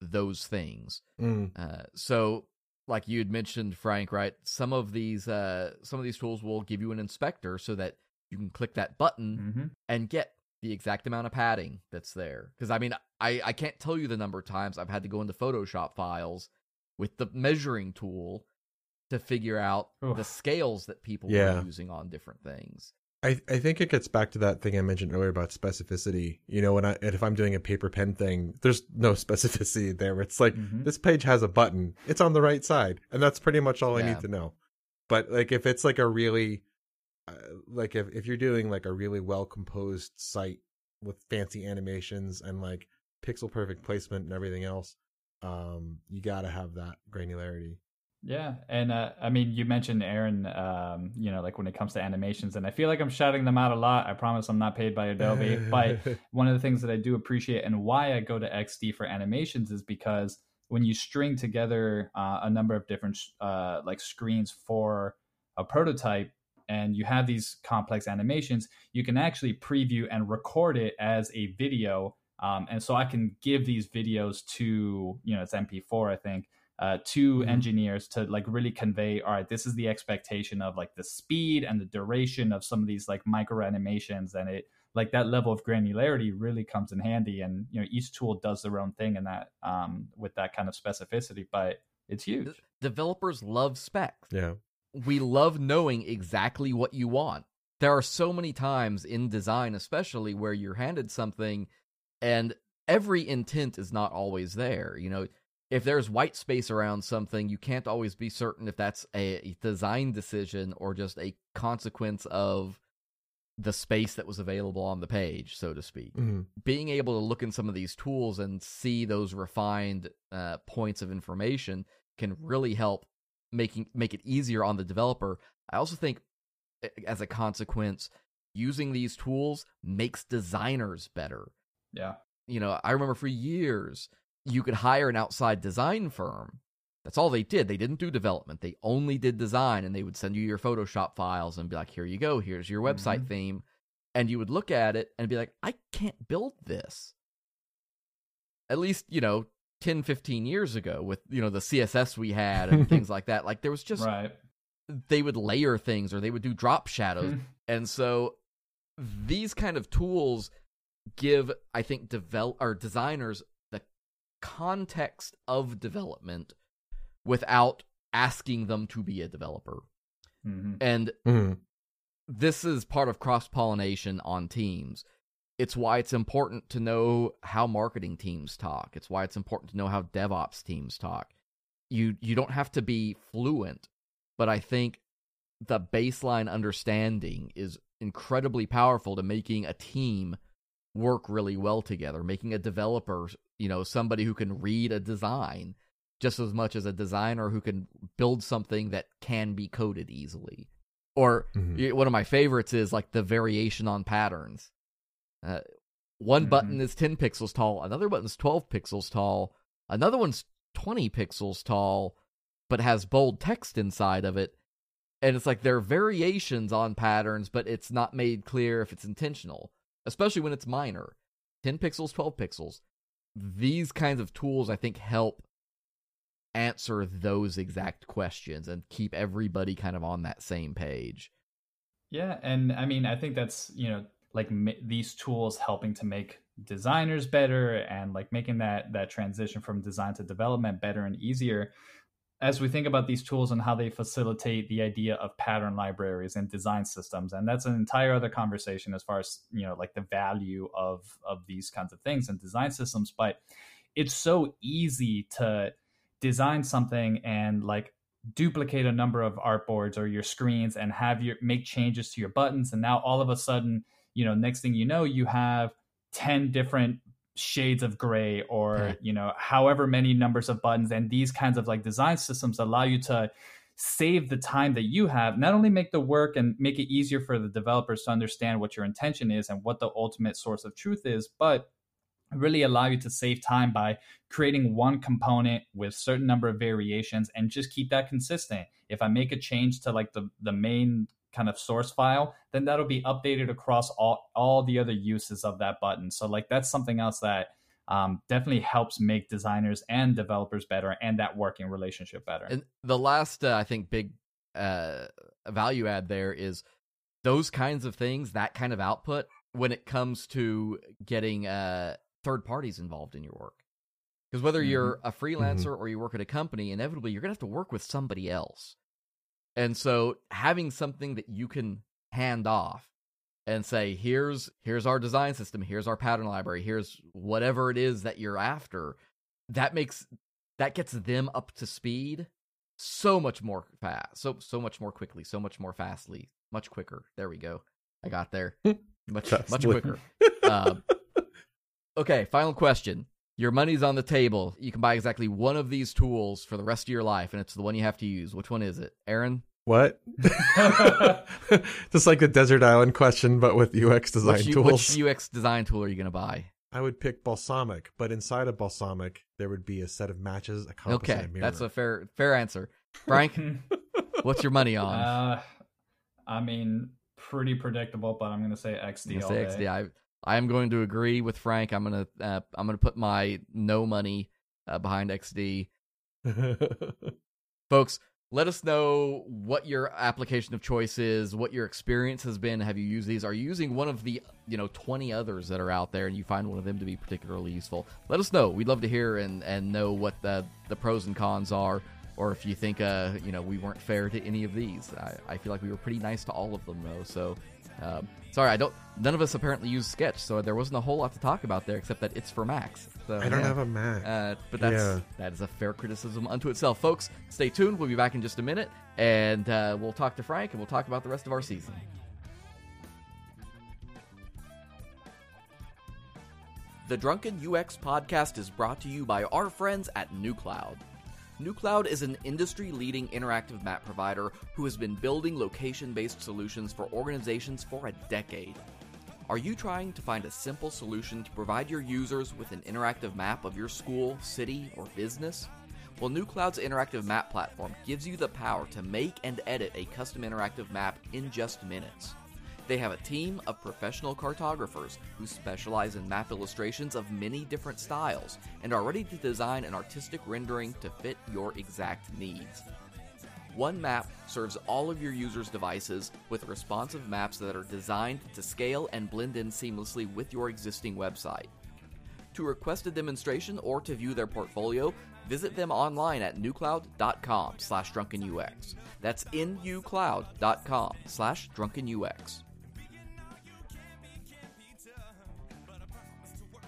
those things. Mm. Uh, so, like you had mentioned, Frank, right? Some of these uh, some of these tools will give you an inspector so that you can click that button mm-hmm. and get the exact amount of padding that's there. Because I mean, I I can't tell you the number of times I've had to go into Photoshop files with the measuring tool to figure out the scales that people yeah. are using on different things. I, I think it gets back to that thing I mentioned earlier about specificity. You know, when I if I'm doing a paper pen thing, there's no specificity there. It's like mm-hmm. this page has a button, it's on the right side, and that's pretty much all yeah. I need to know. But like if it's like a really uh, like if if you're doing like a really well composed site with fancy animations and like pixel perfect placement and everything else, um, you got to have that granularity. Yeah, and uh, I mean, you mentioned Aaron. Um, you know, like when it comes to animations, and I feel like I'm shouting them out a lot. I promise I'm not paid by Adobe, but one of the things that I do appreciate and why I go to XD for animations is because when you string together uh, a number of different uh, like screens for a prototype, and you have these complex animations, you can actually preview and record it as a video. Um, and so I can give these videos to, you know, it's MP4, I think. uh, to Mhm. engineers to like really convey all right this is the expectation of like the speed and the duration of some of these like micro animations and it like that level of granularity really comes in handy and you know each tool does their own thing in that um with that kind of specificity but it's huge Developers love specs. Yeah. we love knowing exactly what you want. There are so many times in design, especially where you're handed something and every intent is not always there. You know, if there's white space around something, you can't always be certain if that's a design decision or just a consequence of the space that was available on the page, so to speak. Mhm. Being able to look in some of these tools and see those refined uh, points of information can really help making make it easier on the developer. I also think as a consequence, using these tools makes designers better. Yeah You know, I remember for years you could hire an outside design firm. That's all they did. They didn't do development. They only did design and they would send you your Photoshop files and be like, "Here you go. Here's your website Mhm. theme." And you would look at it and be like, "I can't build this." At least, you know, 10, 15 years ago with, you know, the CSS we had and things like that. Like there was just right they would layer things or they would do drop shadows. And so these kind of tools give, I think, develop or designers the context of development without asking them to be a developer. Mhm. And Mhm. this is part of cross pollination on teams. It's why it's important to know how marketing teams talk. It's why it's important to know how DevOps teams talk. You you don't have to be fluent, but I think the baseline understanding is incredibly powerful to making a team work really well together, making a developer, you know, somebody who can read a design just as much as a designer who can build something that can be coded easily. Or Mhm. one of my favorites is like the variation on patterns. Uh, one Mhm. button is 10 pixels tall, another button's 12 pixels tall, another one's 20 pixels tall, but has bold text inside of it. And it's like there are variations on patterns, but it's not made clear if it's intentional, especially when it's minor. 10 pixels, 12 pixels. These kinds of tools, I think, help answer those exact questions and keep everybody kind of on that same page. Yeah, and I mean, I think that's you know like these tools helping to make designers better and like making that that transition from design to development better and easier. As we think about these tools and how they facilitate the idea of pattern libraries and design systems, and that's an entire other conversation as far as you know like the value of of these kinds of things and design systems. But it's so easy to design something and like duplicate a number of artboards or your screens and have your make changes to your buttons and now all of a sudden you know next thing you know you have 10 different shades of gray or Yeah. you know however many numbers of buttons and these kinds of like design systems allow you to save the time that you have not only make the work and make it easier for the developers to understand what your intention is and what the ultimate source of truth is but really allow you to save time by creating one component with certain number of variations and just keep that consistent if i make a change to like the the main kind of source file then that'll be updated across all all the other uses of that button so like that's something else that um, definitely helps make designers and developers better and that working relationship better And the last, uh, I think, big uh, value add there is those kinds of things, that kind of output, when it comes to getting uh, third parties involved in your work. Because whether you're a freelancer or you work at a company, inevitably you're going to have to work with somebody else. And so having something that you can hand off and say, here's here's our design system, here's our pattern library, here's whatever it is that you're after, that makes that gets them up to speed so much more fast, so so much more quickly, so much more fastly, much quicker. There we go. I got there. Much much quicker. Um, okay, final question. Your money's on the table. You can buy exactly one of these tools for the rest of your life, and it's the one you have to use. Which one is it, Aaron? What? Just like the desert island question, but with UX design Which, tools. which UX design tool are you going to buy? I would pick balsamiq, but inside of balsamiq there would be a set of matches, a compass, Okay, and a mirror. that's a fair fair answer. Frank, what's your money on? uh, i mean pretty predictable but i'm gonna say xd I'm gonna day. say XD. I I am going to agree with Frank. I'm gonna uh, I'm gonna put my no money uh, behind XD. Folks, let us know what your application of choice is, what your experience has been. Have you used these? Are you using one of the, you know, 20 others that are out there and you find one of them to be particularly useful? Let us know. We'd love to hear and, and know what the, the pros and cons are, or if you think, uh, you know, we weren't fair to any of these. I, I feel like we were pretty nice to all of them, though. So, um, sorry, I don't. None of us apparently use Sketch, so there wasn't a whole lot to talk about there except that it's for Macs. So, I don't yeah. have a Mac. Uh, but that's Yeah. that is a fair criticism unto itself, folks. Stay tuned. We'll be back in just a minute, and uh, we'll talk to Frank, and we'll talk about the rest of our season. The Drunken UX podcast is brought to you by our friends at Nucloud. Nucloud is an industry leading interactive map provider who has been building location based solutions for organizations for a decade. Are you trying to find a simple solution to provide your users with an interactive map of your school, city, or business? Well, Nucloud's interactive map platform gives you the power to make and edit a custom interactive map in just minutes. They have a team of professional cartographers who specialize in map illustrations of many different styles and are ready to design an artistic rendering to fit your exact needs. One map serves all of your users' devices with responsive maps that are designed to scale and blend in seamlessly with your existing website. To request a demonstration or to view their portfolio, visit them online at nucloud.com slash drunkenux. That's nucloud.com slash drunkenux.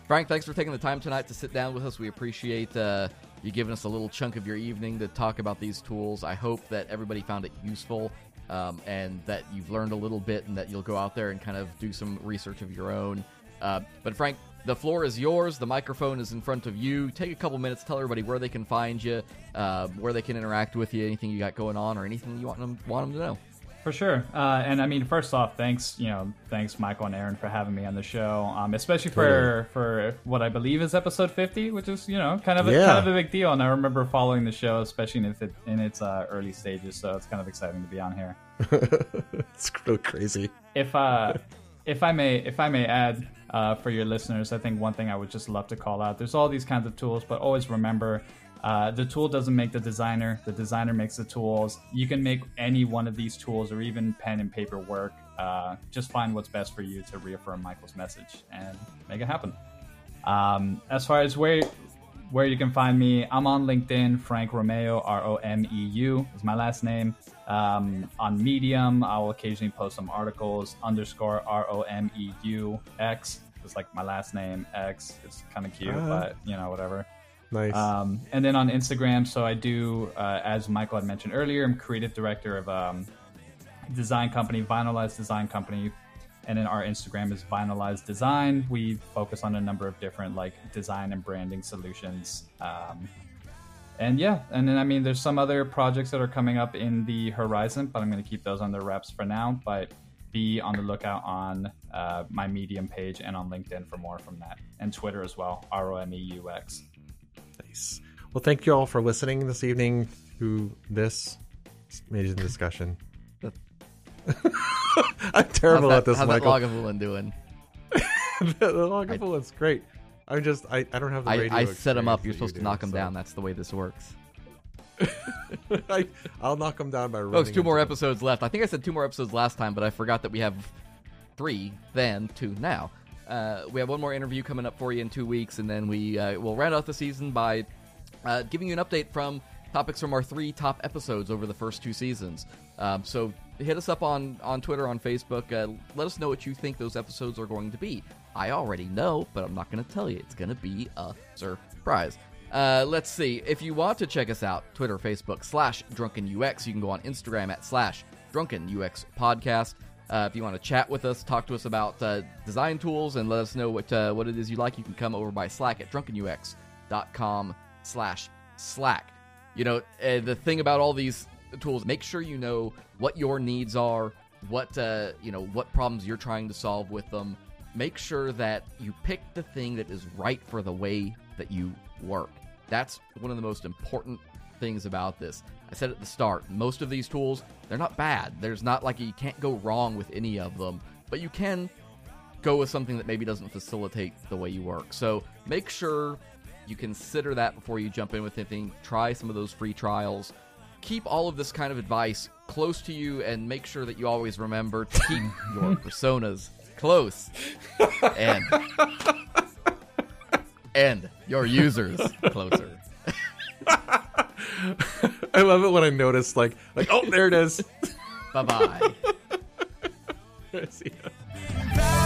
Frank, thanks for taking the time tonight to sit down with us. We appreciate uh, you giving us a little chunk of your evening to talk about these tools. I hope that everybody found it useful um, and that you've learned a little bit and that you'll go out there and kind of do some research of your own. Uh, but, Frank, the floor is yours. The microphone is in front of you. Take a couple minutes, tell everybody where they can find you, uh, where they can interact with you, anything you got going on, or anything you want them, want them to know. For sure. Uh, and I mean, first off, thanks, you know, thanks Michael and Aaron for having me on the show, um, especially for for what I believe is episode 50, which is you know kind of a, Yeah. kind of a big deal. And I remember following the show, especially in its in its uh, early stages, so it's kind of exciting to be on here. it's real crazy. If uh, if I may, if I may add uh, for your listeners, I think one thing I would just love to call out: there's all these kinds of tools, but always remember. Uh, the tool doesn't make the designer. The designer makes the tools. You can make any one of these tools or even pen and paper work. Uh, just find what's best for you to reaffirm Michael's message and make it happen. Um, as far as where where you can find me, I'm on LinkedIn. Frank Romeu, R O M E U, is my last name. Um, on Medium, I will occasionally post some articles. Underscore R O M E U X, just like my last name X. It's kind of cute, Uh-huh. but you know whatever. Nice. Um, and then on Instagram, so I do, uh, as Michael had mentioned earlier, I'm creative director of um, design company, Vinylized Design Company, and then our Instagram is Vinylized Design. We focus on a number of different like design and branding solutions. Um, and yeah, and then I mean, there's some other projects that are coming up in the horizon, but I'm going to keep those under wraps for now. But be on the lookout on uh, my Medium page and on LinkedIn for more from that, and Twitter as well, R O M E U X. Nice. Well, thank you all for listening this evening to this amazing discussion. I'm terrible how's at that, this, how's Michael. that Lagavulin doing? the great. I'm just, I, I don't have the I, radio I set him up. You're supposed you to knock him so- down. That's the way this works. I, I'll knock him down by oh, running. Folks, two more episodes left. I think I said two more episodes last time, but I forgot that we have three then, two now. Uh, we have one more interview coming up for you in two weeks, and then we uh, will round out the season by uh, giving you an update from topics from our three top episodes over the first two seasons. Um, so hit us up on, on Twitter, on Facebook. Uh, let us know what you think those episodes are going to be. I already know, but I'm not going to tell you. It's going to be a surprise. Uh, let's see. If you want to check us out, Twitter, Facebook, slash Drunken UX. You can go on Instagram at slash Drunken UX Podcast. Uh, if you want to chat with us, talk to us about uh, design tools, and let us know what uh, what it is you like, you can come over by Slack at drunkenux.com slash Slack. You know, uh, the thing about all these tools, make sure you know what your needs are, what uh, you know, what problems you're trying to solve with them. Make sure that you pick the thing that is right for the way that you work. That's one of the most important things about this. I said at the start, most of these tools, they're not bad. There's not like you can't go wrong with any of them, but you can go with something that maybe doesn't facilitate the way you work. So make sure you consider that before you jump in with anything. Try some of those free trials. Keep all of this kind of advice close to you and make sure that you always remember to keep your personas close and and your users closer. I love it when I notice like like oh there it is. Bye bye.